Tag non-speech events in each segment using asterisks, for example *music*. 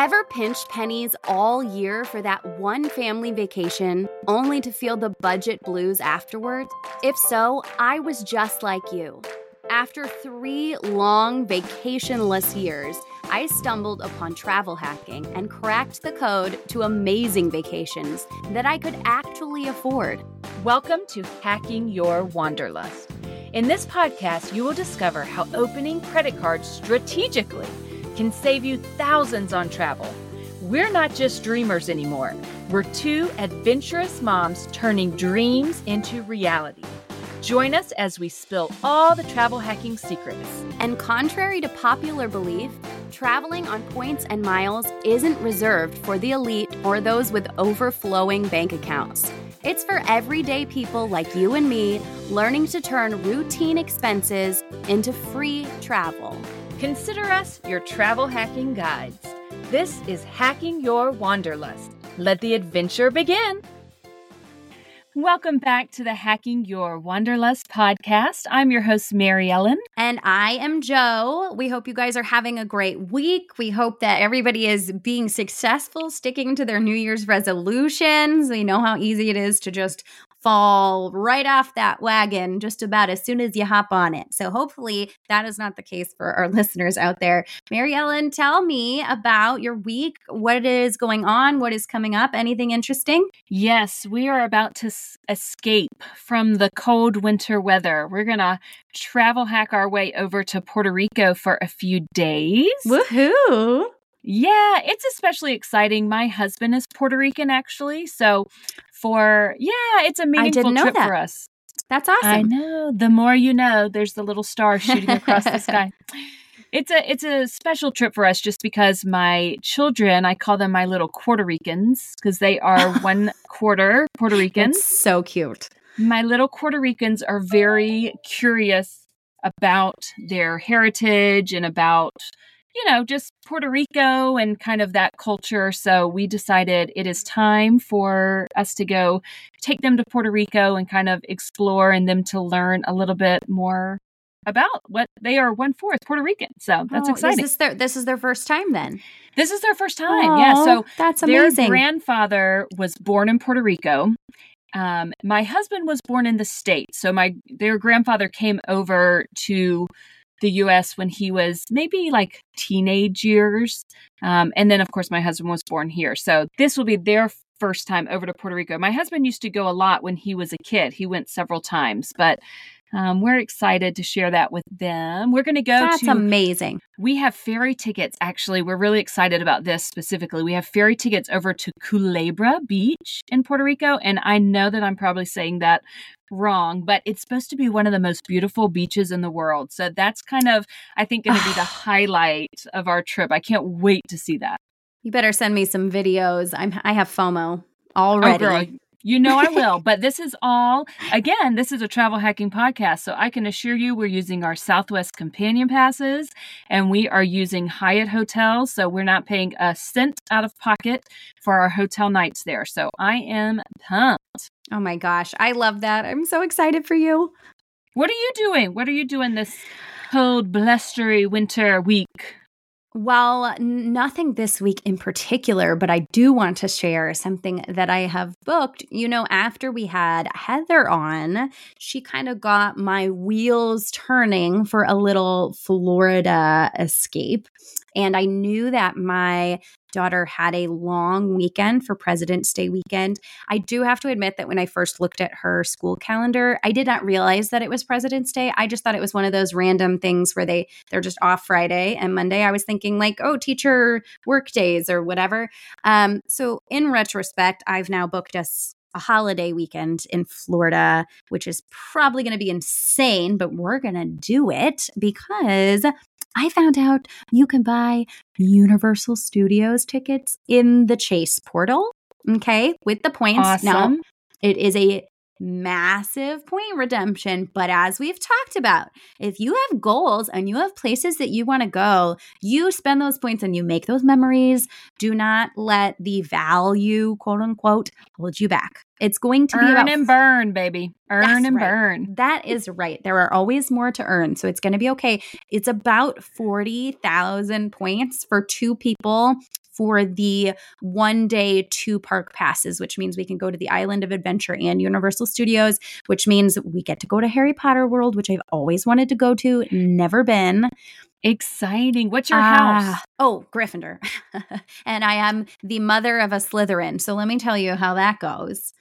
Ever pinched pennies all year for that one family vacation, only to feel the budget blues afterwards? If so, I was just like you. After three long vacationless years, I stumbled upon travel hacking and cracked the code to amazing vacations that I could actually afford. Welcome to Hacking Your Wanderlust. In this podcast, you will discover how opening credit cards strategically can save you thousands on travel. We're not just dreamers anymore. We're two adventurous moms turning dreams into reality. Join us as we spill all the travel hacking secrets. And contrary to popular belief, traveling on points and miles isn't reserved for the elite or those with overflowing bank accounts. It's for everyday people like you and me learning to turn routine expenses into free travel. Consider us your travel hacking guides. This is Hacking Your Wanderlust. Let the adventure begin. Welcome back to the Hacking Your Wanderlust podcast. I'm your host, Mary Ellen. And I am Jo. We hope you guys are having a great week. We hope that everybody is being successful, sticking to their New Year's resolutions. We know how easy it is to just fall right off that wagon just about as soon as you hop on it. So hopefully that is not the case for our *laughs* listeners out there. Mary Ellen, tell me about your week. What is going on? What is coming up? Anything interesting? Yes, we are about to s- escape from the cold winter weather. We're going to travel hack our way over to Puerto Rico for a few days. Woohoo! Yeah, it's especially exciting. My husband is Puerto Rican, actually. So, for yeah, it's a meaningful trip that. for us. That's awesome. I know. The more you know, there's the little star shooting across the *laughs* sky. It's a it's a special trip for us just because my children, I call them my little Puerto Ricans because they are one *laughs* quarter Puerto Ricans. So cute. My little Puerto Ricans are very curious about their heritage and about you know, just Puerto Rico and kind of that culture. So we decided it is time for us to go take them to Puerto Rico and kind of explore and them to learn a little bit more about what they are one fourth Puerto Rican. So that's Oh, exciting. Is this their this is their first time then? This is their first time. yeah. So that's amazing. their grandfather was born in Puerto Rico. Um, my husband was born in the States. So my their grandfather came over to the US when he was maybe like teenage years. Um, and then, of course, my husband was born here. So this will be their first time over to Puerto Rico. My husband used to go a lot when he was a kid, he went several times, but um, we're excited to share that with them. We're going to go That's to amazing. we have ferry tickets. Actually, we're really excited about this specifically. We have ferry tickets over to Culebra Beach in Puerto Rico. And I know that I'm probably saying that wrong, but it's supposed to be one of the most beautiful beaches in the world. So that's kind of, I think, going to be the *sighs* highlight of our trip. I can't wait to see that. You better send me some videos. I'm I have FOMO already. Oh, girl, you know I will. *laughs* but this is all, again, this is a travel hacking podcast. So I can assure you we're using our Southwest companion passes and we are using Hyatt hotels. So we're not paying a cent out of pocket for our hotel nights there. So I am pumped. Oh my gosh, I love that. I'm so excited for you. What are you doing? What are you doing this cold, blustery winter week? Well, nothing this week in particular, but I do want to share something that I have booked. You know, after we had Heather on, she kind of got my wheels turning for a little Florida escape. And I knew that my daughter had a long weekend for President's Day weekend. I do have to admit that when I first looked at her school calendar, I did not realize that it was President's Day. I just thought it was one of those random things where they they're just off Friday and Monday. I was thinking like, oh, teacher work days or whatever. Um, so in retrospect, I've now booked us a holiday weekend in Florida, which is probably going to be insane, but we're going to do it because I found out you can buy Universal Studios tickets in the Chase portal. Okay, with the points. Now, it is a massive point redemption. But as we've talked about, if you have goals and you have places that you want to go, you spend those points and you make those memories. Do not let the value, quote unquote, hold you back. It's going to be Earn and burn, baby. Earn and right. burn. that is right. There are always more to earn. So it's going to be okay. It's about 40,000 points for two people for the one day two park passes, which means we can go to the Island of Adventure and Universal Studios, which means we get to go to Harry Potter World, which I've always wanted to go to, never been. Exciting. What's your uh, house? Oh, Gryffindor. *laughs* and I am the mother of a Slytherin. So let me tell you how that goes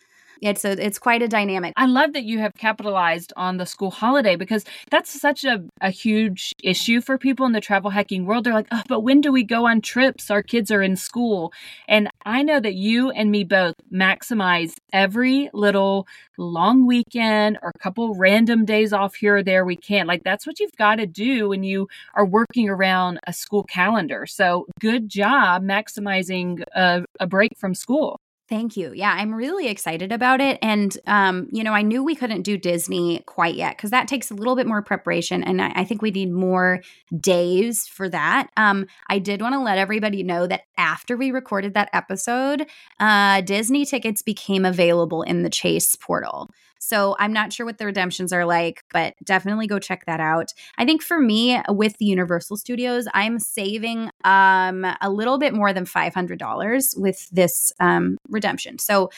it's a it's quite a dynamic. I love that you have capitalized on the school holiday because that's such a, a huge issue for people in the travel hacking world. They're like, oh, but when do we go on trips? Our kids are in school. And I know that you and me both maximize every little long weekend or a couple random days off here or there we can. Like that's what you've got to do when you are working around a school calendar. So good job maximizing a, a break from school. Thank you. Yeah, I'm really excited about it. And, um, you know, I knew we couldn't do Disney quite yet because that takes a little bit more preparation. And I, I think we need more days for that. Um, I did want to let everybody know that after we recorded that episode, uh, Disney tickets became available in the Chase portal. So I'm not sure what the redemptions are like, but definitely go check that out. I think for me with the Universal Studios, I'm saving um, a little bit more than $500 with this um, redemption. So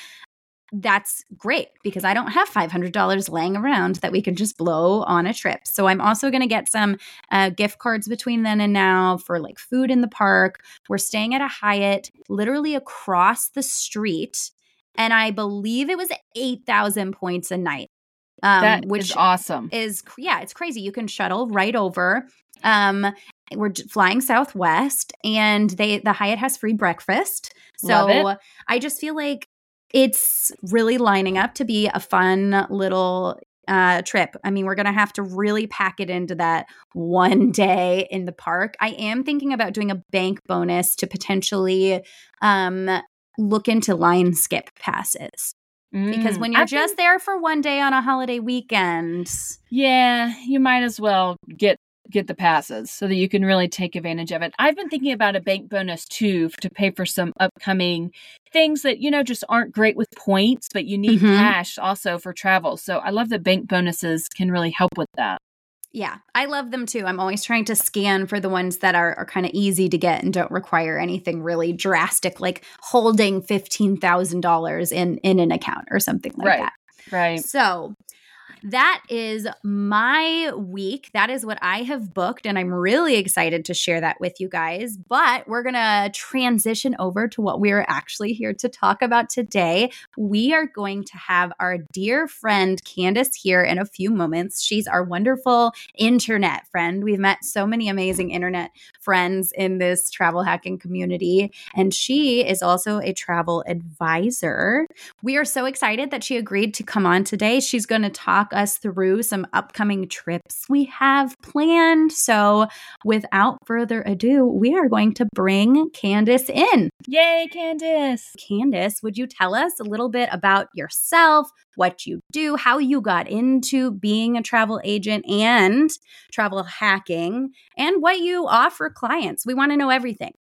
that's great because I don't have $500 laying around that we can just blow on a trip. So I'm also going to get some uh, gift cards between then and now for like food in the park. We're staying at a Hyatt literally across the street and I believe it was 8,000 points a night. Um, that which is awesome. Is yeah, it's crazy. You can shuttle right over. Um, we're flying Southwest, and they the Hyatt has free breakfast. So I just feel like it's really lining up to be a fun little uh, trip. I mean, we're going to have to really pack it into that one *laughs* day in the park. I am thinking about doing a bank bonus to potentially um, look into line skip passes. Mm, because when you're I just think, there for one day on a holiday weekend, yeah, you might as well get get the passes so that you can really take advantage of it. I've been thinking about a bank bonus too to pay for some upcoming things that you know just aren't great with points, but you need mm-hmm. cash also for travel. So I love that bank bonuses can really help with that. Yeah, I love them too. I'm always trying to scan for the ones that are, are kind of easy to get and don't require anything really drastic, like holding $15,000 in, in an account or something like right. that. Right. So that is my week. That is what I have booked. And I'm really excited to share that with you guys. But we're going to transition over to what we are actually here to talk about today. We are going to have our dear friend Candice here in a few moments. She's our wonderful internet friend. We've met so many amazing internet friends in this travel hacking community. And she is also a travel advisor. We are so excited that she agreed to come on today. She's going to talk us through some upcoming trips we have planned. So, without further ado, we are going to bring Candice in. Yay, Candice! Candice, would you tell us a little bit about yourself, what you do, how you got into being a travel agent and travel hacking, and what you offer clients? We want to know everything.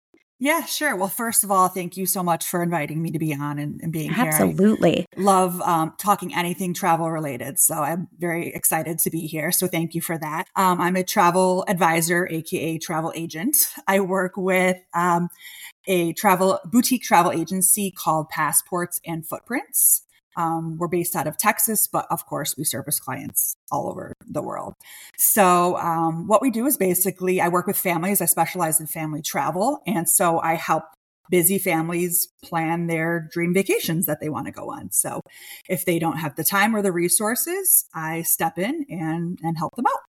Yeah, sure. Well, first of all, thank you so much for inviting me to be on and, and being Absolutely. here. Absolutely. Love um, talking anything travel related. So I'm very excited to be here. So thank you for that. Um, I'm a travel advisor, AKA travel agent. I work with um, a travel boutique travel agency called Passports and Footprints. Um, we're based out of Texas, but of course, we service clients all over the world. So, um, what we do is basically I work with families. I specialize in family travel. And so I help busy families plan their dream vacations that they want to go on. So, if they don't have the time or the resources, I step in and, and help them out.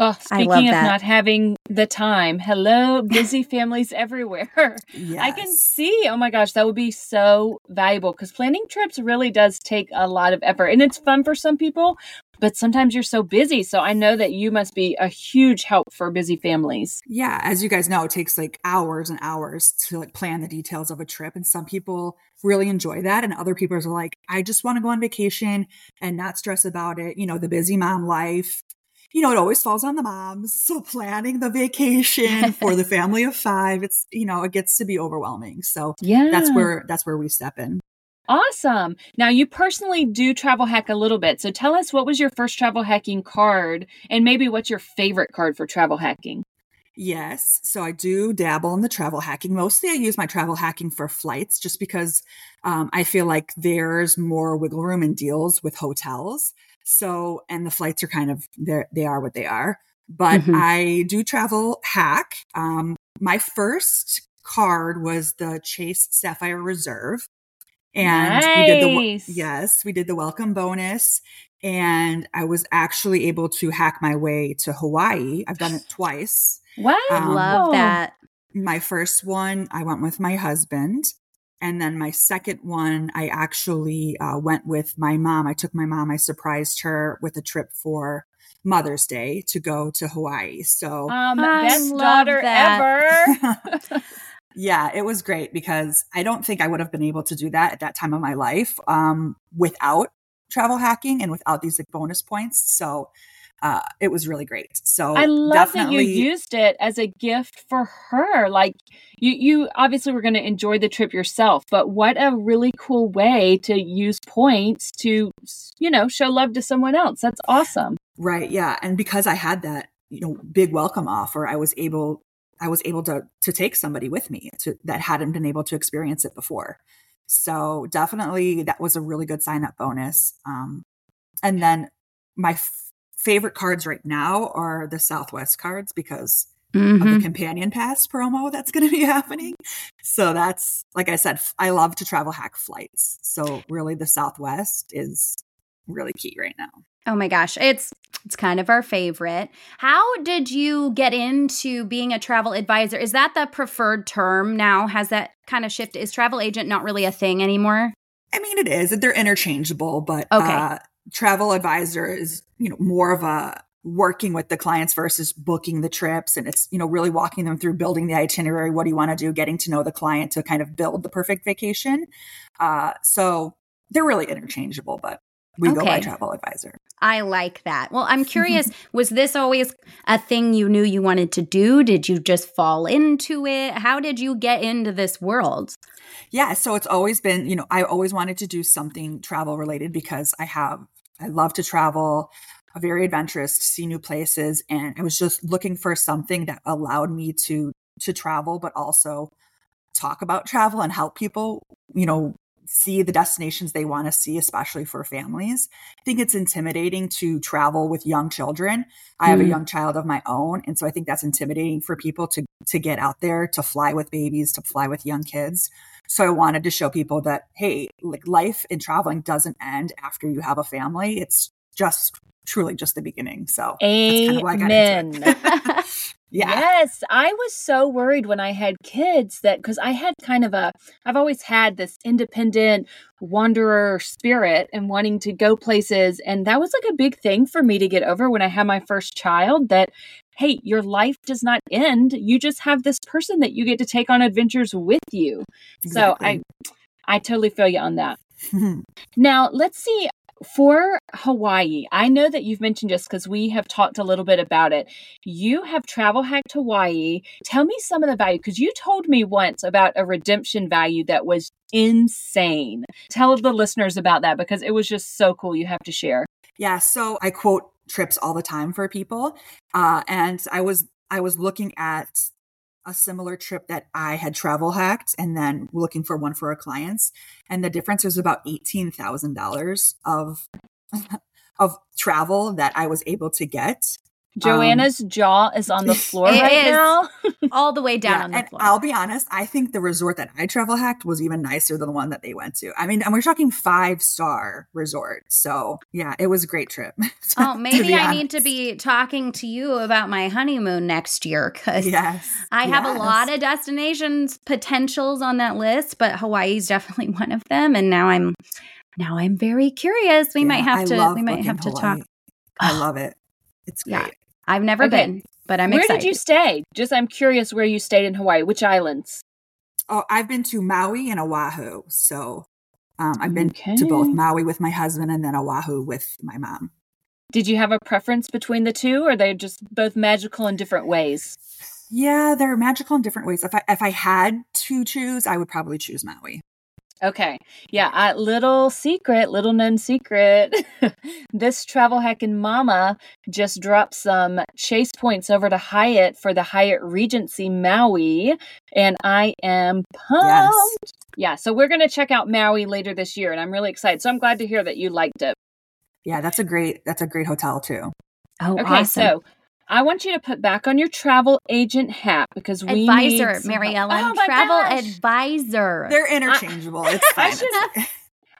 Oh, speaking of that. not having the time, hello, busy families everywhere. Yes. *laughs* I can see. Oh my gosh, that would be so valuable because planning trips really does take a lot of effort and it's fun for some people, but sometimes you're so busy. So I know that you must be a huge help for busy families. Yeah, as you guys know, it takes like hours and hours to like plan the details of a trip and some people really enjoy that and other people are like I just want to go on vacation and not stress about it, you know, the busy mom life you know, it always falls on the moms. So planning the vacation for the *laughs* family of five, it's, you know, it gets to be overwhelming. So yeah, that's where, that's where we step in. Awesome. Now you personally do travel hack a little bit. So tell us what was your first travel hacking card and maybe what's your favorite card for travel hacking? Yes. So I do dabble in the travel hacking. Mostly I use my travel hacking for flights just because um, I feel like there's more wiggle room and deals with hotels. So, and the flights are kind of, they are what they are. But mm-hmm. I do travel hack. Um, my first card was the Chase Sapphire Reserve. And nice. we did the, yes, we did the welcome bonus and I was actually able to hack my way to Hawaii. I've done it twice. Wow. Um, Love that. My first one, I went with my husband. And then my second one, I actually uh, went with my mom. I took my mom, I surprised her with a trip for Mother's Day to go to Hawaii. So, um, best daughter that. ever. *laughs* *laughs* yeah, it was great because I don't think I would have been able to do that at that time of my life um, without travel hacking and without these like bonus points. So uh, it was really great. So I love that you used it as a gift for her. Like you, you obviously were going to enjoy the trip yourself, but what a really cool way to use points to, you know, show love to someone else. That's awesome. Right. Yeah. And because I had that, you know, big welcome offer, I was able, I was able to to take somebody with me to that hadn't been able to experience it before. So definitely that was a really good sign up bonus. Um, and then my favorite cards right now are the Southwest cards because mm-hmm. of the mm-hmm. companion pass promo that's going to be *laughs* happening. So that's, like I said, I love to travel hack flights. So really the Southwest is really key right now. Oh my gosh, it's it's kind of our favorite. How did you get into being a travel advisor? Is that the preferred term now? Has that kind of shifted? Is travel agent not really a thing anymore? I mean, it is. They're interchangeable, but okay. Uh, travel advisor is you know more of a working with the clients versus booking the trips and it's you know really walking them through building the itinerary what do you want to do getting to know the client to kind of build the perfect vacation uh, so they're really interchangeable but we okay. go by travel advisor. I like that. Well, I'm *laughs* curious, was this always a thing you knew you wanted to do? Did you just fall into it? How did you get into this world? Yeah, so it's always been, you know, I always wanted to do something travel related because I have I love to travel, very adventurous, to see new places, and I was just looking for something that allowed me to to travel but also talk about travel and help people, you know, see the destinations they want to see, especially for families. I think it's intimidating to travel with young children. I have mm. a young child of my own. And so I think that's intimidating for people to, to get out there, to fly with babies, to fly with young kids. So I wanted to show people that, hey, like life in traveling doesn't end after you have a family. It's just truly just the beginning. So Amen. *laughs* Yeah. Yes, I was so worried when I had kids that because I had kind of a, I've always had this independent wanderer spirit and wanting to go places. And that was like a big thing for me to get over when I had my first child that, hey, your life does not end. You just have this person that you get to take on adventures with you. Exactly. So I, I totally feel you on that. *laughs* now, let's see for Hawaii, I know that you've mentioned just because we have talked a little bit about it. You have travel hacked Hawaii. Tell me some of the value because you told me once about a redemption value that was insane. Tell the listeners about that because it was just so cool. You have to share. Yeah. So I quote trips all the time for people. Uh, and I was I was looking at a similar trip that I had travel hacked and then looking for one for our clients. And the difference was about $18,000 of, *laughs* of travel that I was able to get. Joanna's um, jaw is on the *laughs* floor right now. *laughs* all the way down yeah, on the and floor. I'll be honest, I think the resort that I travel hacked was even nicer than the one that they went to. I mean, and we're talking five star resort. So yeah, it was a great trip. *laughs* oh, maybe I need to be talking to you about my honeymoon next year because yes, I have yes. a lot of destinations potentials on that list, but Hawaii's definitely one of them. And now I'm now I'm very curious. We yeah, might have I to we might have to Hawaii. talk. I love it. It's great. Yeah. I've never okay. been, but I'm where excited. did you stay? Just I'm curious where you stayed in Hawaii. Which islands? Oh, I've been to Maui and Oahu. So um, I've been okay. to both Maui with my husband and then Oahu with my mom. Did you have a preference between the two, or they just both magical in different ways? Yeah, they're magical in different ways. If I if I had to choose, I would probably choose Maui. Okay. Yeah. Uh, little secret, little known secret. *laughs* this travel hacking mama just dropped some chase points over to Hyatt for the Hyatt Regency Maui. And I am pumped. Yes. Yeah. So we're going to check out Maui later this year. And I'm really excited. So I'm glad to hear that you liked it. Yeah. That's a great, that's a great hotel too. Oh, okay. Awesome. So I want you to put back on your travel agent hat because we advisor, need some, Mary Ellen, oh travel gosh. advisor. They're interchangeable. *laughs* I, it's fine. I should,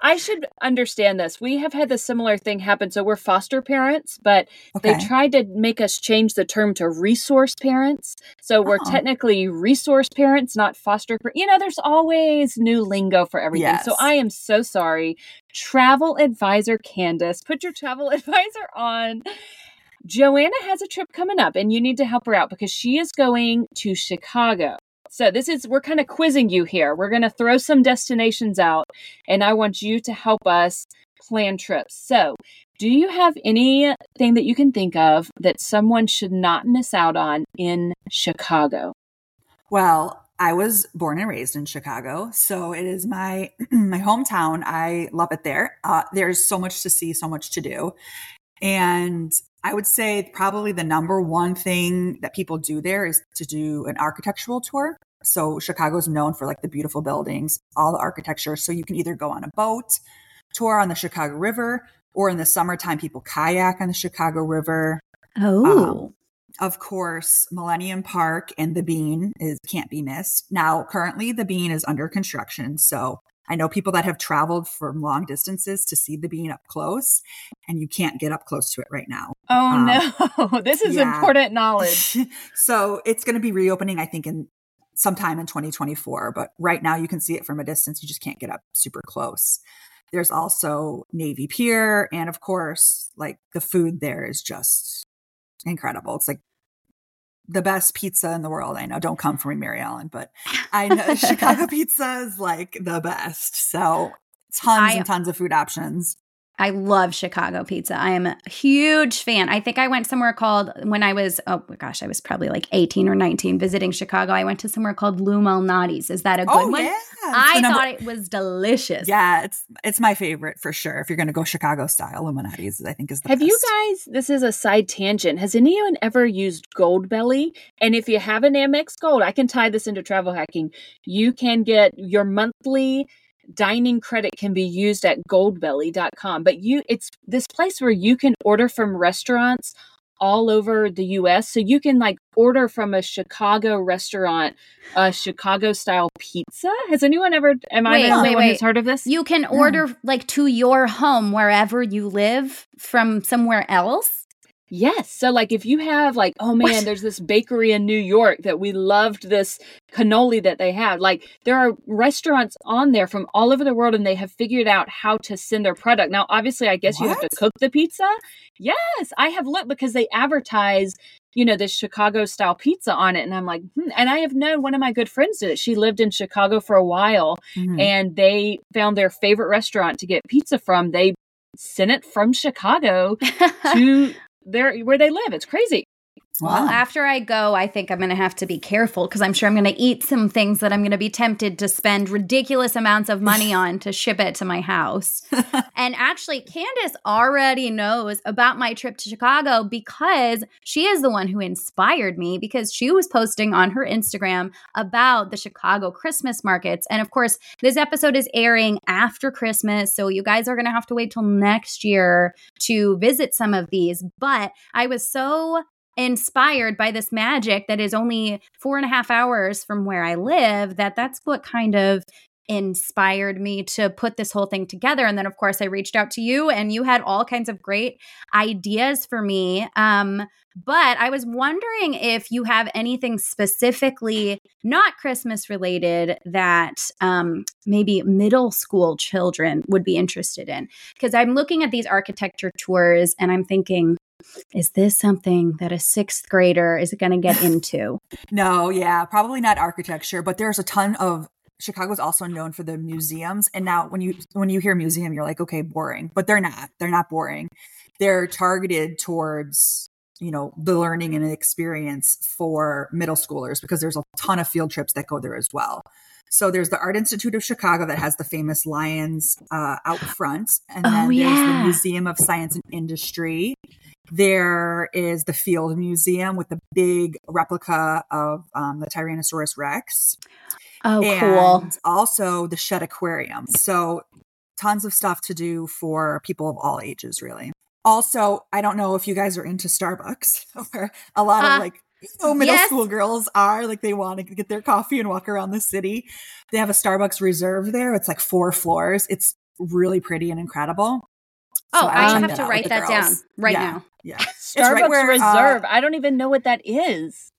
I should understand this. We have had the similar thing happen. So we're foster parents, but okay. they tried to make us change the term to resource parents. So we're oh. technically resource parents, not foster. you know, there's always new lingo for everything. Yes. So I am so sorry. Travel advisor Candice, put your travel *laughs* advisor on Joanna has a trip coming up and you need to help her out because she is going to Chicago. So this is we're kind of quizzing you here. We're going to throw some destinations out and I want you to help us plan trips. So, do you have anything that you can think of that someone should not miss out on in Chicago? Well, I was born and raised in Chicago, so it is my *clears throat* my hometown. I love it there. Uh, there's so much to see, so much to do, and I would say probably the number one thing that people do there is to do an architectural tour. So Chicago is known for like the beautiful buildings, all the architecture. So you can either go on a boat tour on the Chicago River, or in the summertime, people kayak on the Chicago River. Oh. Um, of course, Millennium Park and the Bean is can't be missed. Now, currently, the Bean is under construction, so I know people that have traveled from long distances to see the bean up close, and you can't get up close to it right now. Oh um, no, *laughs* this is yeah. important knowledge. *laughs* so it's going to be reopening, I think, in sometime in 2024. But right now, you can see it from a distance. You just can't get up super close. There's also Navy Pier, and of course, like the food there is just incredible. It's like the best pizza in the world. I know, don't come for me, Mary Ellen, but I know *laughs* Chicago pizza is like the best. So tons I, and tons of food options. I love Chicago pizza. I am a huge fan. I think I went somewhere called when I was oh my gosh, I was probably like 18 or 19 visiting Chicago. I went to somewhere called Lou Malnati's. Is that a good oh, one? Yeah. I number- thought it was delicious. Yeah, it's it's my favorite for sure. If you're going to go Chicago style, Lou Malnati's I think is the Have best. you guys this is a side tangent. Has anyone ever used Goldbelly? And if you have an Amex Gold, I can tie this into travel hacking. You can get your monthly dining credit can be used at goldbelly.com but you it's this place where you can order from restaurants all over the US so you can like order from a Chicago restaurant a Chicago style pizza? Has anyone ever am I the only wait, one who's heard of this? You can order like to your home wherever you live from somewhere else Yes. So, like, if you have, like, oh man, what? there's this bakery in New York that we loved this cannoli that they have. Like, there are restaurants on there from all over the world and they have figured out how to send their product. Now, obviously, I guess what? you have to cook the pizza. Yes. I have looked because they advertise, you know, this Chicago style pizza on it. And I'm like, hmm. and I have known one of my good friends did it. She lived in Chicago for a while mm-hmm. and they found their favorite restaurant to get pizza from. They sent it from Chicago *laughs* to there where they live. It's crazy. Well, after I go, I think I'm going to have to be careful because I'm sure I'm going to eat some things that I'm going to be tempted to spend ridiculous amounts of money on to ship it to my house. *laughs* and actually, Candice already knows about my trip to Chicago because she is the one who inspired me because she was posting on her Instagram about the Chicago Christmas markets. And of course, this episode is airing after Christmas. So you guys are going to have to wait till next year to visit some of these. But I was so inspired by this magic that is only four and a half hours from where I live, that that's what kind of inspired me to put this whole thing together. And then, of course, I reached out to you and you had all kinds of great ideas for me. Um, but I was wondering if you have anything specifically not Christmas related that um, maybe middle school children would be interested in. Because I'm looking at these architecture tours and I'm thinking, is this something that a sixth grader is going to get *laughs* into? no, yeah, probably not architecture, but there's a ton of Chicago's also known for the museums. And now when you when you hear museum, you're like, okay, boring. But they're not. They're not boring. They're targeted towards you know, the learning and experience for middle schoolers because there's a ton of field trips that go there as well. So there's the Art Institute of Chicago that has the famous lions uh, out front, and Oh, then there's the Museum of Science and Industry. There is the Field Museum with the big replica of um, the Tyrannosaurus Rex Oh, and cool. also the Shedd Aquarium. So tons of stuff to do for people of all ages, really. Also, I don't know if you guys are into Starbucks *laughs* or a lot Uh, of like you know, middle yes. school girls are like they want to get their coffee and walk around the city. They have a Starbucks reserve there. It's like four floors. It's really pretty and incredible. Oh, So I have to write that down right Yeah, now. Yeah. *laughs* Starbucks right where, uh, Reserve. I don't even know what that is.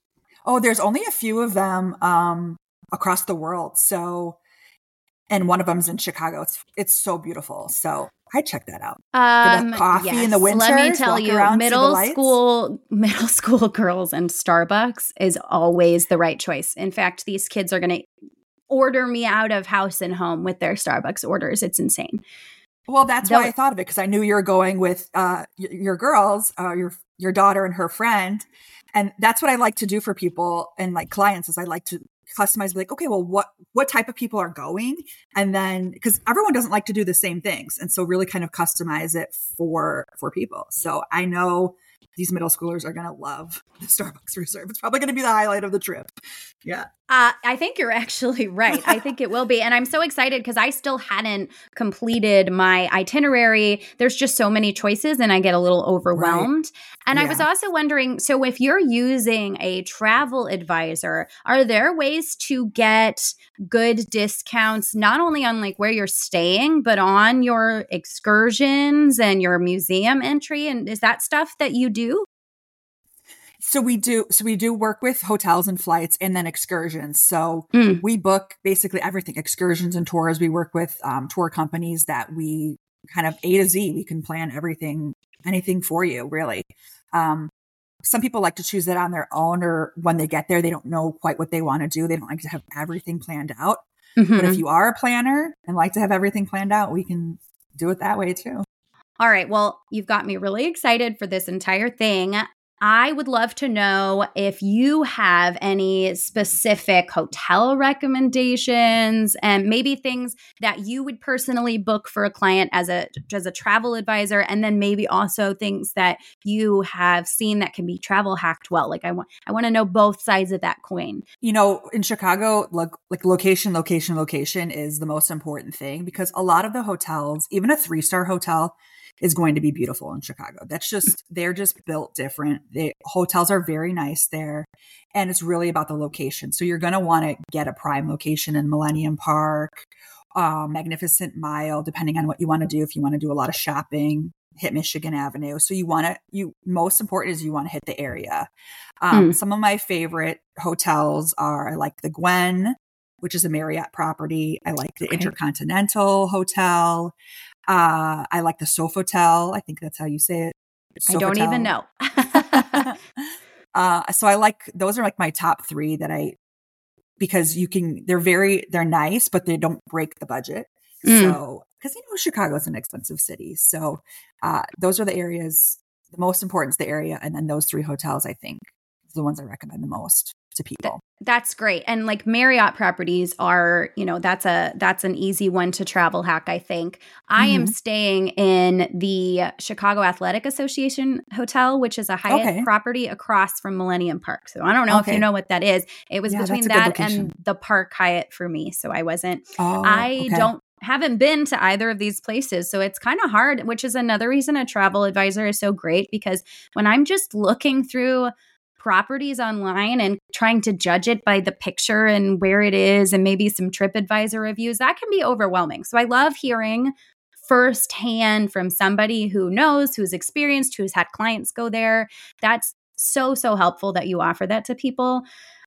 Oh, there's only a few of them um, across the world. So, and one of them's in Chicago. It's it's so beautiful. So I check that out. Um, coffee in the winter. Let me tell you, around, middle school, *laughs* middle school girls and Starbucks is always the right choice. In fact, these kids are going to order me out of house and home with their Starbucks orders. It's insane. Well, that's That why wa- I thought of it because I knew you were going with uh, your girls, uh, your your daughter and her friend, and that's what I like to do for people and like clients is I like to customize. Like, okay, well, what what type of people are going, and then because everyone doesn't like to do the same things, and so really kind of customize it for for people. So I know these middle schoolers are going to love the *laughs* Starbucks Reserve. It's probably going to be the highlight of the trip. Yeah. Uh, I think you're *laughs* actually right. I think it will be. And I'm so excited because I still hadn't completed my itinerary. There's just so many choices and I get a little overwhelmed. And I was also wondering so, if you're using a travel advisor, are there ways to get good discounts, not only on like where you're staying, but on your excursions and your museum entry? And is that stuff that you do? So we do so we do work with hotels and flights and then excursions. So Mm. we book basically everything, excursions and tours. We work with um, tour companies that we kind of A to Z. We can plan everything, anything for you, really. Um, some people like to choose that on their own, or when they get there, they don't know quite what they want to do. They don't like to have everything planned out. But Mhm. if you are a planner and like to have everything planned out, we can do it that way too. All right. Well, you've got me really excited for this entire thing. I would love to know if you have any specific hotel recommendations and maybe things that you would personally book for a client as a as a travel advisor and then maybe also things that you have seen that can be travel hacked well. Like I want I want to know both sides of that coin. you know, in Chicago, like, like location, location, location is the most important thing because a lot of the hotels, even a three star hotel, is going to be beautiful in Chicago. That's just they're just built different. The hotels are very nice there, and it's really about the location. So you're going to want to get a prime location in Millennium Park, um, Magnificent Mile, depending on what you want to do. If you want to do a lot of shopping, hit Michigan Avenue. So you want to you most important is you want to hit the area. Um, Mm. Some of my favorite hotels are I like the Gwen, which is a Marriott property. I like the Okay. Intercontinental Hotel. Uh, I like the Sofitel. I think that's how you say it. I don't even know. *laughs* *laughs* uh, so I like those are like my top three that I because you can they're very they're nice, but they don't break the budget. Mm. So because you know Chicago is an expensive city, so uh, those are the areas. The most important is the area, and then those three hotels I think the ones I recommend the most to people. That's great. And like Marriott properties are, you know, that's a that's an easy one to travel hack, I think. I am Mhm. staying in the Chicago Athletic Association Hotel, which is a Hyatt Okay. property across from Millennium Park. So I don't know if you know what that is. It was Yeah, between that's a good that and the Park Hyatt for me, so I wasn't Oh, I okay. don't haven't been to either of these places. So it's kind of hard, which is another reason a travel advisor is so great because when I'm just looking through properties online and trying to judge it by the picture and where it is and maybe some TripAdvisor reviews, that can be overwhelming. So I love hearing firsthand from somebody who knows, who's experienced, who's had clients go there. That's so, so helpful that you offer that to people.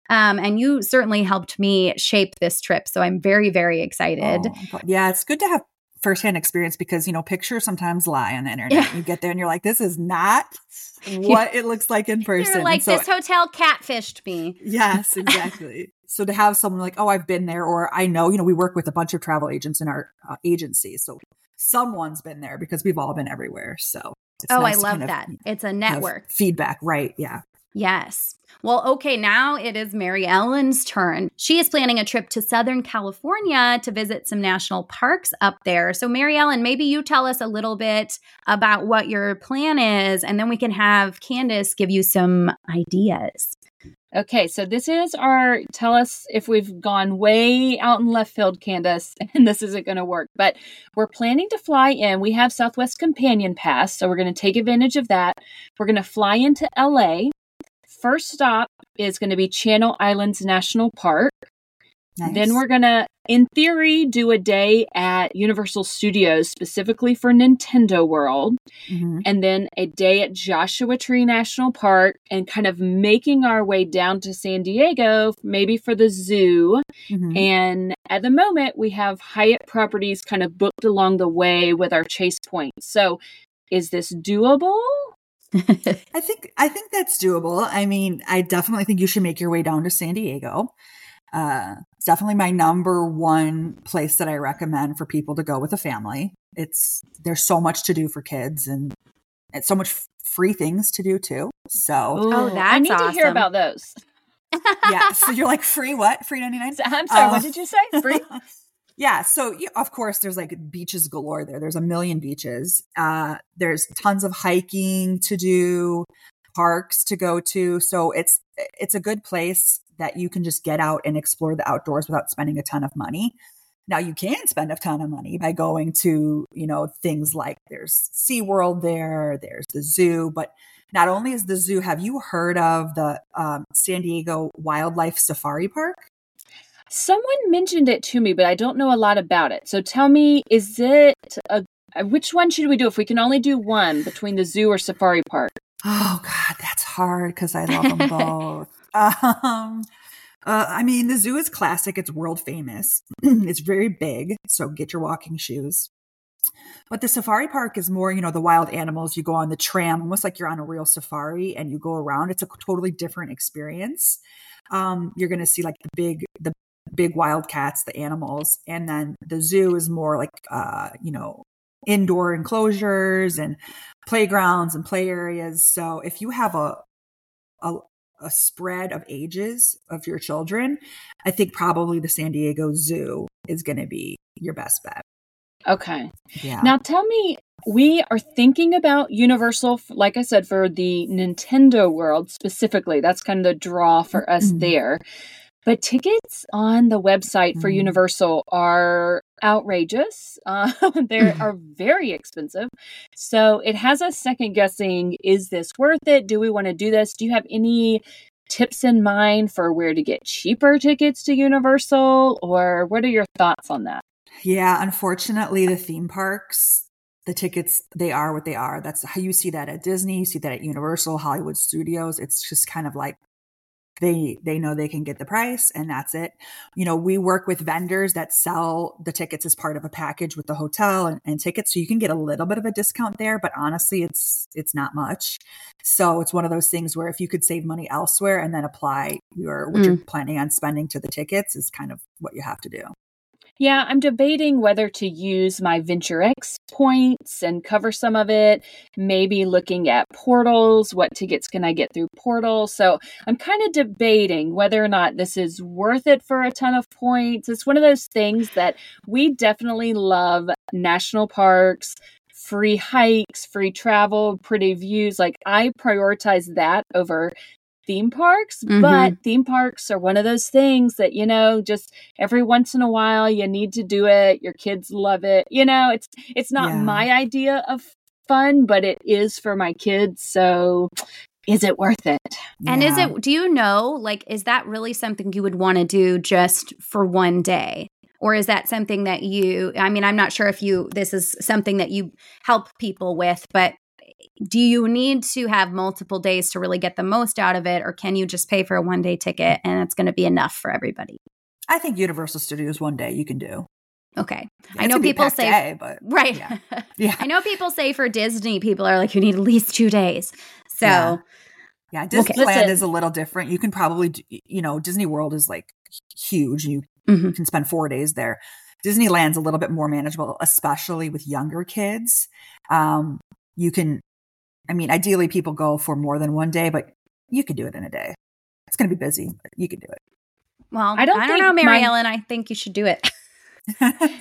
Um, and you certainly helped me shape this trip. So I'm very, very excited. Oh, yeah, it's good to have firsthand experience because you know pictures sometimes lie on the internet. Yeah. You get there and you're like, this is not *laughs* what it looks like in person. You're like, so- this hotel catfished me. Yes, *laughs* exactly. so to have someone like, oh, I've been there, or I know, you know, we work with a bunch of travel agents in our uh, agency, so someone's been there because we've all been everywhere. So oh, nice I love kind of, that. It's a network. Feedback, right. Yeah. Yes. Well, okay, now it is Mary Ellen's turn. She is planning a trip to Southern California to visit some national parks up there. So, Mary Ellen, maybe you tell us a little bit about what your plan is, and then we can have Candice give you some ideas. Okay, so this is our tell us if we've gone way out in left field, Candice, *laughs* and this isn't going to work. But we're planning to fly in. We have Southwest Companion Pass, so we're going to take advantage of that. We're going to fly into LA first stop is going to be Channel Islands National Park. Nice. Then we're going to, in theory, do a day at Universal Studios specifically for Nintendo World. Mm-hmm. And then a day at Joshua Tree National Park and kind of making our way down to San Diego, maybe for the zoo. Mm-hmm. And at the moment, we have Hyatt properties kind of booked along the way with our chase points. So is this doable? *laughs* I think I think that's doable. I mean, I definitely think you should make your way down to San Diego. Uh, it's definitely my number one place that I recommend for people to go with a family. It's there's so much to do for kids and it's so much free things to do too. So oh, that's I need awesome. to hear about those. yeah. So *laughs* you're like free what? Free ninety nine? I'm sorry. Uh, what did you say? Free? *laughs* Yeah, so of course there's like beaches galore there. There's a million beaches. Uh, there's tons of hiking to do, parks to go to. So it's it's a good place that you can just get out and explore the outdoors without spending a ton of money. Now you can spend a ton of money by going to, you know, things like there's SeaWorld there, there's the zoo, but not only is the zoo, have you heard of the um, San Diego Wildlife Safari Park? Someone mentioned it to me, but I don't know a lot about it. So tell me, is it a which one should we do if we can only do one between the zoo or safari park? Oh God, that's hard because I love them *laughs* both. um, uh, I mean, the zoo is classic. It's world famous. *clears throat* it's very big, so get your walking shoes. But the safari park is more, you know, the wild animals. You go on the tram, almost like you're on a real safari, and you go around. It's a totally different experience. Um, you're going to see like the big, the big wildcats, the animals, and then the zoo is more like uh, you know indoor enclosures and playgrounds and play areas. So if you have a a, a spread of ages of your children, I think probably the San Diego Zoo is going to be your best bet. Okay. Yeah. Now tell me, we are thinking about Universal, like I said, for the Nintendo world specifically. That's kind of the draw for us mm-hmm. there. But tickets on the website for mm-hmm. Universal are outrageous. *laughs* Uh, they mm-hmm. are very expensive. So it has us second guessing is this worth it? Do we want to do this? Do you have any tips in mind for where to get cheaper tickets to Universal? Or what are your thoughts on that? Yeah, unfortunately, the theme parks, the tickets, they are what they are. That's how you see that at Disney, you see that at Universal, Hollywood Studios. It's just kind of like they they know they can get the price and that's it. You know we work with vendors that sell the tickets as part of a package with the hotel and, and, tickets so you can get a little bit of a discount there but honestly it's it's not much. So it's one of those things where if you could save money elsewhere and then apply your what mm. you're planning on spending to the tickets is kind of what you have to do yeah, I'm debating whether to use my Venture X points and cover some of it. Maybe looking at portals. What tickets can I get through portals? So I'm kind of debating whether or not this is worth it for a ton of points. It's one of those things that we definitely love national parks, free hikes, free travel, pretty views. Like I prioritize that over theme parks, mm-hmm. but theme parks are one of those things that, you know, just every once in a while you need to do it. Your kids love it. You know, it's it's not yeah. my idea of fun, but it is for my kids. So is it worth it? And yeah. is it do you know like is that really something you would want to do just for one day? Or is that something that you I mean I'm not sure if you this is something that you help people with, but do you need to have multiple days to really get the most out of it or can you just pay for a one day ticket and it's going to be enough for everybody? I think universal studios one day you can do. Okay. Yeah, i know people say day, but right. yeah. *laughs* yeah. i know people say for disney people are like you need at least two days. So yeah, yeah disneyland okay. is a little different. You can probably do, you know disney world is like huge you mm-hmm. can spend four days there. Disneyland's a little bit more manageable especially with younger kids. Um, you can I mean, ideally people go for more than one day, but you could do it in a day. It's going to be busy, but you could do it. Well, I don't, I don't know, Mary my- Ellen. I think you should do it. *laughs*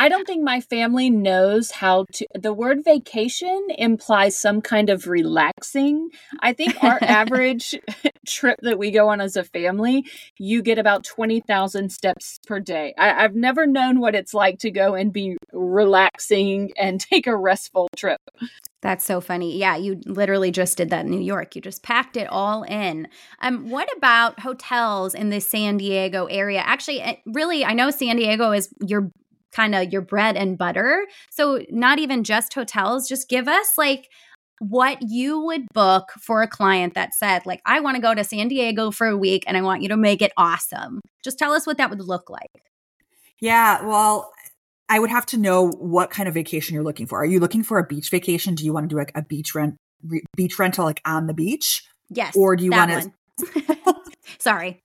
I don't think my family knows how to. The word vacation implies some kind of relaxing. I think our *laughs* average trip that we go on as a family, you get about 20,000 steps per day. I, have never known what it's like to go and be relaxing and *laughs* take a restful trip. That's so funny. Yeah, you literally just did that in New York. You just packed it all in. Um, what about hotels in the San Diego area? Actually, eh, really, I know San Diego is your kind of your bread and butter. So, not even just hotels, just give us like what you would book for a client that said, like, I want to go to San Diego for a week and I want you to make it awesome. Just tell us what that would look like. Yeah, well, I would have to know what kind of vacation you're looking for. Are you looking for a beach vacation? Do you want to do like a beach rent re- beach rental like on the beach? Yes. Or do you want to *laughs* *laughs* Sorry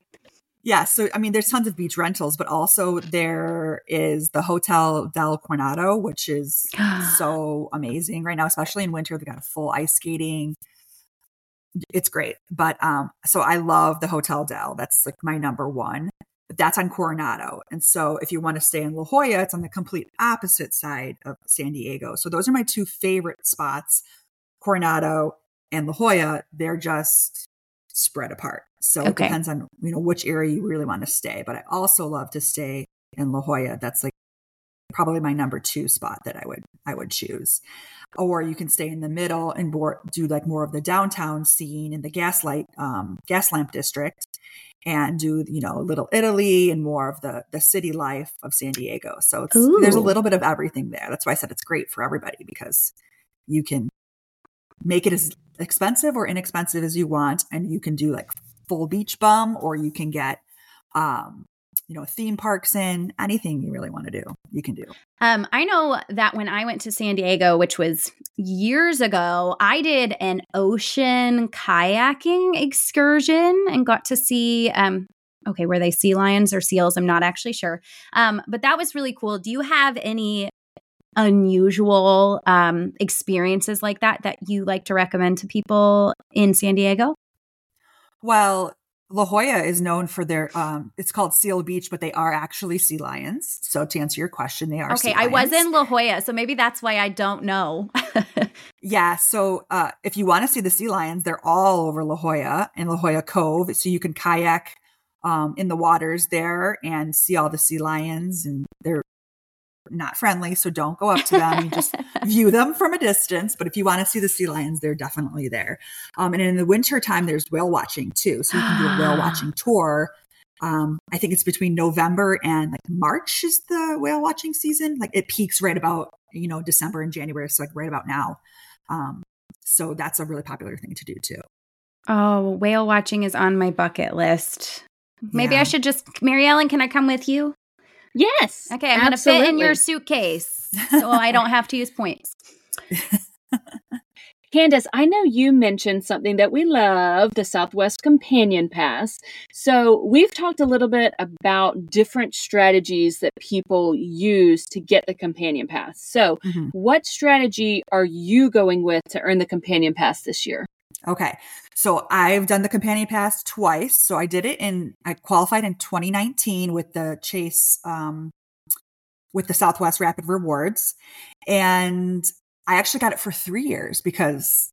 yeah, so I mean, there's tons of beach rentals, but also there is the Hotel del Coronado, which is *gasps* so amazing right now, especially in winter. They've got a full ice skating. It's great, but um, so I love the Hotel Del. That's like my number one. But that's on Coronado, and so if you want to stay in La Jolla, it's on the complete opposite side of San Diego. So those are my two favorite spots, Coronado and La Jolla. They're just spread apart. So okay. it depends on, you know, which area you really want to stay. But I also love to stay in La Jolla. That's like probably my number two spot that I would I would choose. Or you can stay in the middle and do like more of the downtown scene in the gaslight um, gas lamp district, and do you know Little Italy and more of the the city life of San Diego. So there's a little bit of everything there. That's why I said it's great for everybody because you can make it as expensive or inexpensive as you want, and you can do like full beach bum or you can get um you know theme parks in anything you really want to do you can do. Um i know that when i went to san diego which was years ago i did an ocean kayaking excursion and got to see um okay were they sea lions or seals? I'm not actually sure. Um but that was really cool. Do you have any unusual um experiences like that that you like to recommend to people in san diego well, La Jolla is known for their um it's called Seal Beach, but they are actually sea lions. So to answer your question, they are Okay, I was in La Jolla, so maybe that's why I don't know. *laughs* yeah, so uh if you want to see the sea lions, they're all over La Jolla and La Jolla Cove. So you can kayak um in the waters there and see all the sea lions and they're not friendly, so don't go up to them. You just *laughs* view them from a distance. But if you want to see the sea lions, they're definitely there. Um, and in the winter time, there's whale watching too. So you can do a whale *gasps* watching tour. Um, I think it's between November and like March is the whale watching season. Like it peaks right about, you know, December and January. So like right about now. Um, so that's a really popular thing to do too. Oh, whale watching is on my bucket list. Maybe yeah. I should just, Mary Ellen, can I come with you? Yes. Okay, I'm going to fit in your suitcase *laughs* so I don't have to use points. *laughs* Candice, I know you mentioned something that we love the Southwest Companion Pass. So, we've talked a little bit about different strategies that people use to get the Companion Pass. So, mm-hmm. what strategy are you going with to earn the Companion Pass this year? Okay. So I've done the companion pass twice. So I did it in, I qualified in 2019 with the Chase, um, with the Southwest Rapid Rewards. And I actually got it for three years because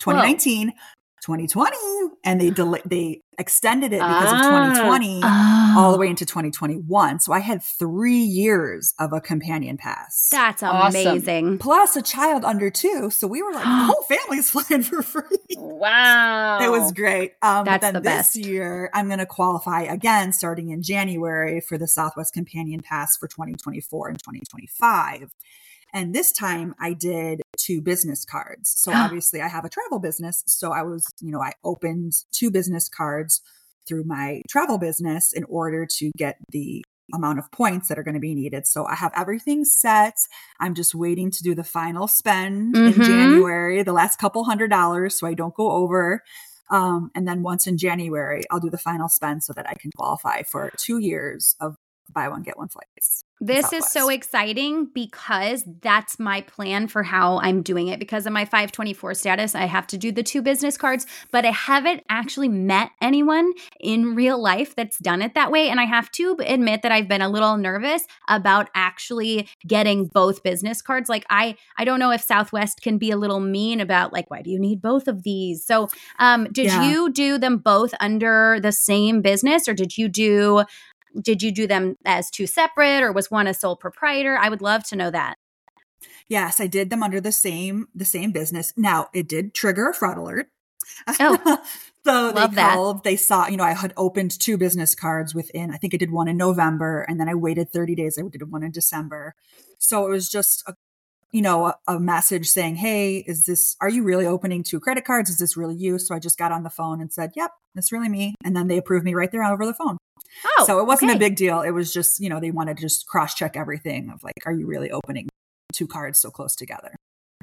2019, Whoa. 2020 and they del- they extended it because ah, of 2020 oh. all the way into 2021 so i had three years of a companion pass. That's amazing. Awesome. plus a child under two. So we were like the *gasps* whole family's *laughs* flying for free. Wow. It was great. Um that's then the this best. year i'm going to qualify again starting in january for the southwest companion pass for 2024 and 2025 and this time I did two business cards. So *gasps* obviously I have a travel business. So I was, you know, I opened two business cards through my travel business in order to get the amount of points that are going to be needed. So I have everything set. I'm just waiting to do the final spend mm-hmm. in January, the last couple hundred dollars so I don't go over. Um, and then once in January, I'll do the final spend so that I can qualify for two years of buy one, get one flights. This is so exciting because that's my plan for how I'm doing it. Because of my 524 status, I have to do the two business cards, but I haven't actually met anyone in real life that's done it that way. And I have to admit that I've been a little nervous about actually getting both business cards. Like I, I don't know if Southwest can be a little mean about like, why do you need both of these? So, um, did yeah. you do them both under the same business, or did you do did you do them as two separate or was one a sole proprietor? I would love to know that. Yes, I did them under the same the same business. Now, it did trigger a fraud alert. Oh. *laughs* so they called, that. they saw, you know, I had opened two business cards within, I think I did one in November and then I waited 30 days. I did one in December. So it was just a you know, a, a, message saying, Hey, is this, are you really opening two credit cards? Is this really you? So I just got on the phone and said, Yep, that's really me. And then they approved me right there over the phone. Oh, so it wasn't okay. a big deal. It was just, you know, they wanted to just cross check everything of like, are you really opening two cards so close together?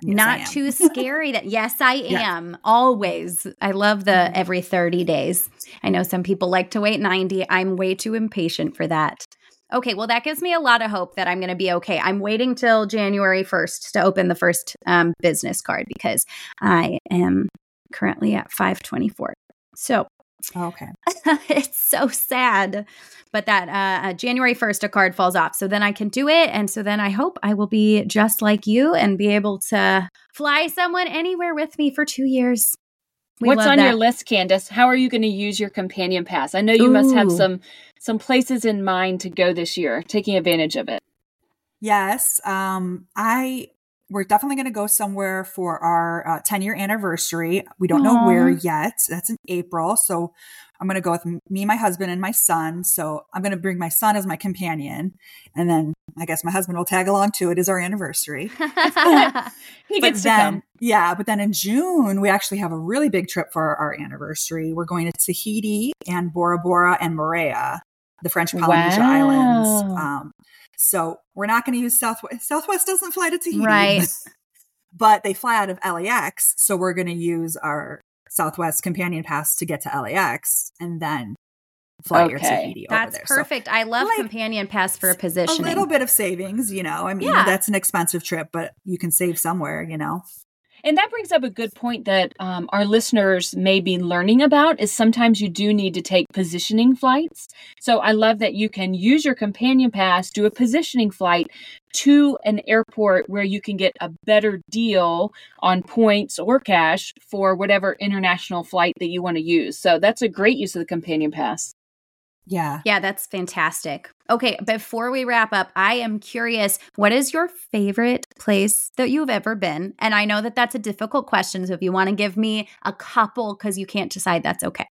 Yes, Not too *laughs* scary that yes, I am. Always. I love the mm-hmm. every 30 days. I know some people like to wait 90. I'm way too impatient for that. Okay, well, that gives me a lot of hope that I'm going to be okay. I'm waiting till January 1st to open the first um, business card because I am currently at 524. So, okay. *laughs* it's so sad. But that uh, uh, January 1st, a card falls off. So then I can do it. And so then I hope I will be just like you and be able to fly someone anywhere with me for two years. We What's on that. your list, Candice? How are you going to use your companion pass? I know you Ooh. must have some some places in mind to go this year, taking advantage of it. Yes, um, I we're definitely going to go somewhere for our uh, 10 year anniversary. We don't Aww. know where yet. That's in April, so I'm going to go with me, my husband, and my son. So I'm going to bring my son as my companion. And then I guess my husband will tag along too. It is our anniversary. *laughs* *laughs* he gets then, to come. Yeah. But then in June, we actually have a really big trip for our anniversary. We're going to Tahiti and Bora Bora and Moorea, the French Polynesia wow. Islands. Um, so we're not going to use Southwest. Southwest doesn't fly to Tahiti. Right. *laughs* But they fly out of LAX. So we're going to use our Southwest Companion Pass to get to LAX and then fly okay. your Tahiti That's there. perfect. So, I love like, Companion Pass for a position. A little bit of savings, you know. I mean, yeah. that's an expensive trip, but you can save somewhere, you know. And that brings up a good point that um, our listeners may be learning about is sometimes you do need to take positioning flights. So I love that you can use your companion pass, do a positioning flight to an airport where you can get a better deal on points or cash for whatever international flight that you want to use. So that's a great use of the companion pass. Yeah. Yeah, that's fantastic. Okay, before we wrap up, I am curious what is your favorite place that you've ever been? And I know that that's a difficult question. So if you want to give me a couple because you can't decide, that's okay.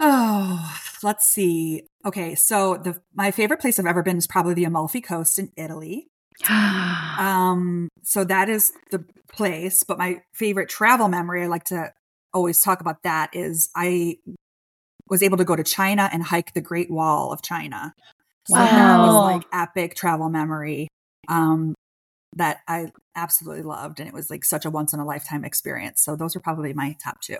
Oh, let's see. Okay, so the my favorite place I've ever been is probably the Amalfi Coast in Italy. *gasps* um, so that is the place. But my favorite travel memory, I like to always talk about that, is I was able to go to China and hike the Great Wall of China. So wow. that was like epic travel memory um, that I absolutely loved. And it was like such a once in a lifetime experience. So those are probably my top two.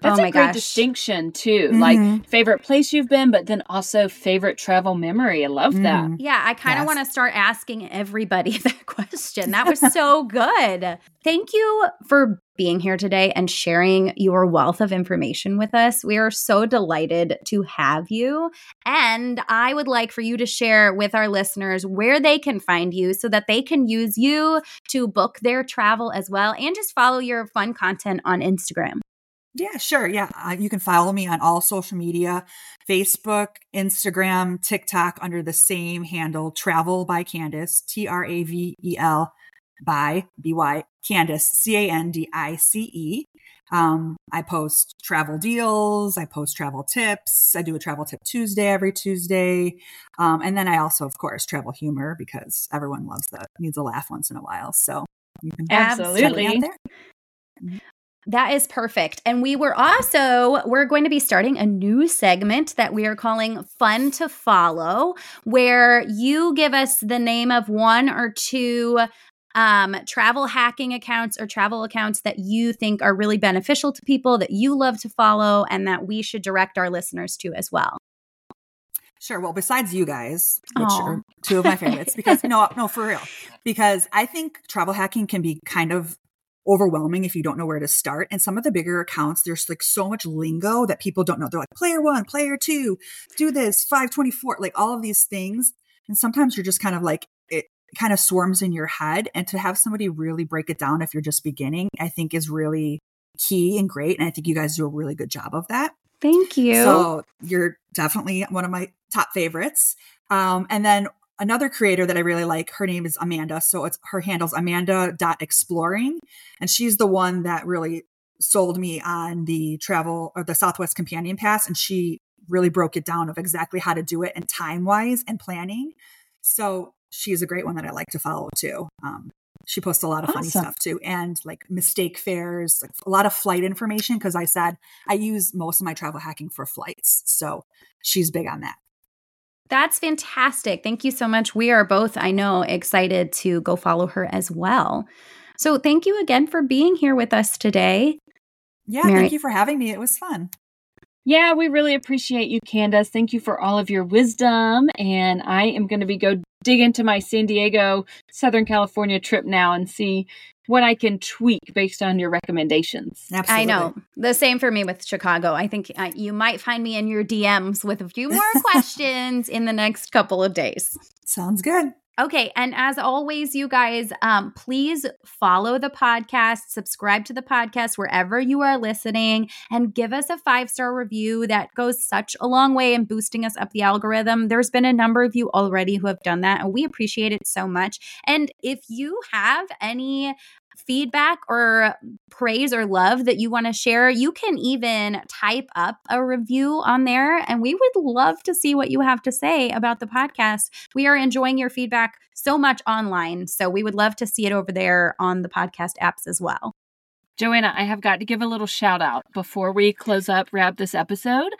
That's oh a great gosh. distinction too. Mm-hmm. Like favorite place you've been, but then also favorite travel memory. I love that. Mm-hmm. Yeah, I kind of yes. want to start asking everybody *laughs* that question. That was so good. Thank you for being here today and sharing your wealth of information with us. We are so delighted to have you. And I would like for you to share with our listeners where they can find you so that they can use you to book their travel as well and just follow your fun content on Instagram. Yeah, sure. Yeah. Uh, you can follow me on all social media Facebook, Instagram, TikTok under the same handle, Travel by Candice, T R A V E L by B Y Candice, C A N D I C E. Um, I post travel deals, I post travel tips, I do a travel tip Tuesday every Tuesday. Um, and then I also, of course, travel humor because everyone loves that, needs a laugh once in a while. So you can absolutely. That is perfect. And we were also we're going to be starting a new segment that we are calling Fun to Follow where you give us the name of one or two um, travel hacking accounts or travel accounts that you think are really beneficial to people that you love to follow and that we should direct our listeners to as well. Sure. Well, besides you guys, which Aww. are two of my favorites, because *laughs* no, no, for real, because I think travel hacking can be kind of overwhelming if you don't know where to start. And some of the bigger accounts, there's like so much lingo that people don't know. They're like player one, player two, do this, 524, like all of these things. And sometimes you're just kind of like, it kind of swarms in your head. And to have somebody really break it down if you're just beginning, I think is really key and great. And I think you guys do a really good job of that. Thank you. So you're definitely one of my top favorites. Um, and then another creator that I really like, her name is Amanda. So it's her handle's amanda.exploring. And she's the one that really sold me on the travel or the Southwest Companion Pass. And she really broke it down of exactly how to do it and time wise and planning. So she's a great one that I like to follow too. Um, she posts a lot of funny stuff too, and like mistake fares, like a lot of flight information. Because I said I use most of my travel hacking for flights, so she's big on that. That's fantastic. Thank you so much. We are both, I know, excited to go follow her as well. So thank you again for being here with us today. Yeah, Mary- thank you for having me. It was fun. Yeah, we really appreciate you, Candice. Thank you for all of your wisdom. And I am going to be go dig into my San Diego, Southern California trip now and see what I can tweak based on your recommendations. Absolutely. I know. The same for me with Chicago. I think uh, you might find me in your DMs with a few more *laughs* questions in the next couple of days. Sounds good. Okay. And as always, you guys, um, please follow the podcast, subscribe to the podcast wherever you are listening, and give us a five star review. That goes such a long way in boosting us up the algorithm. There's been a number of you already who have done that, and we appreciate it so much. And if you have any feedback or praise or love that you want to share, you can even type up a review on there. And we would love to see what you have to say about the podcast. We are enjoying your feedback so much online. So we would love to see it over there on the podcast apps as well. Joanna, I have got to give a little shout out before we close up, wrap this episode.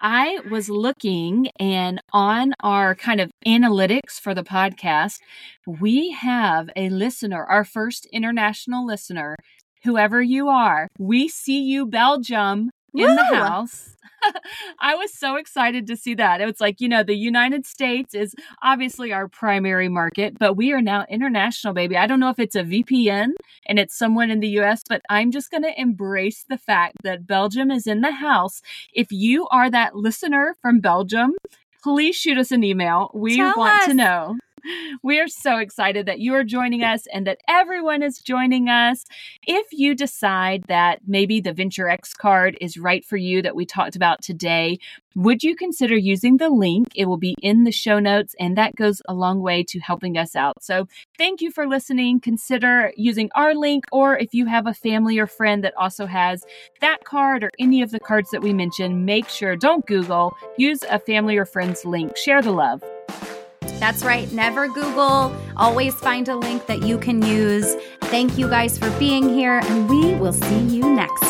I was looking and on our kind of analytics for the podcast, we have a listener, our first international listener. Whoever you are, we see you, Belgium, in Woo! the house. *laughs* I was so excited to see that. It was like, you know, the United States is obviously our primary market, but we are now international, baby. I don't know if it's a VPN and it's someone in the US, but I'm just going to embrace the fact that Belgium is in the house. If you are that listener from Belgium, please shoot us an email. We Tell want us. to know. *laughs* We are so excited that you are joining us and that everyone is joining us. If you decide that maybe the Venture X card is right for you that we talked about today, would you consider using the link? It will be in the show notes, and that goes a long way to helping us out. So, thank you for listening. Consider using our link, or if you have a family or friend that also has that card or any of the cards that we mentioned, make sure don't Google, use a family or friend's link. Share the love. That's right. Never Google. Always find a link that you can use. Thank you guys for being here, and we will see you next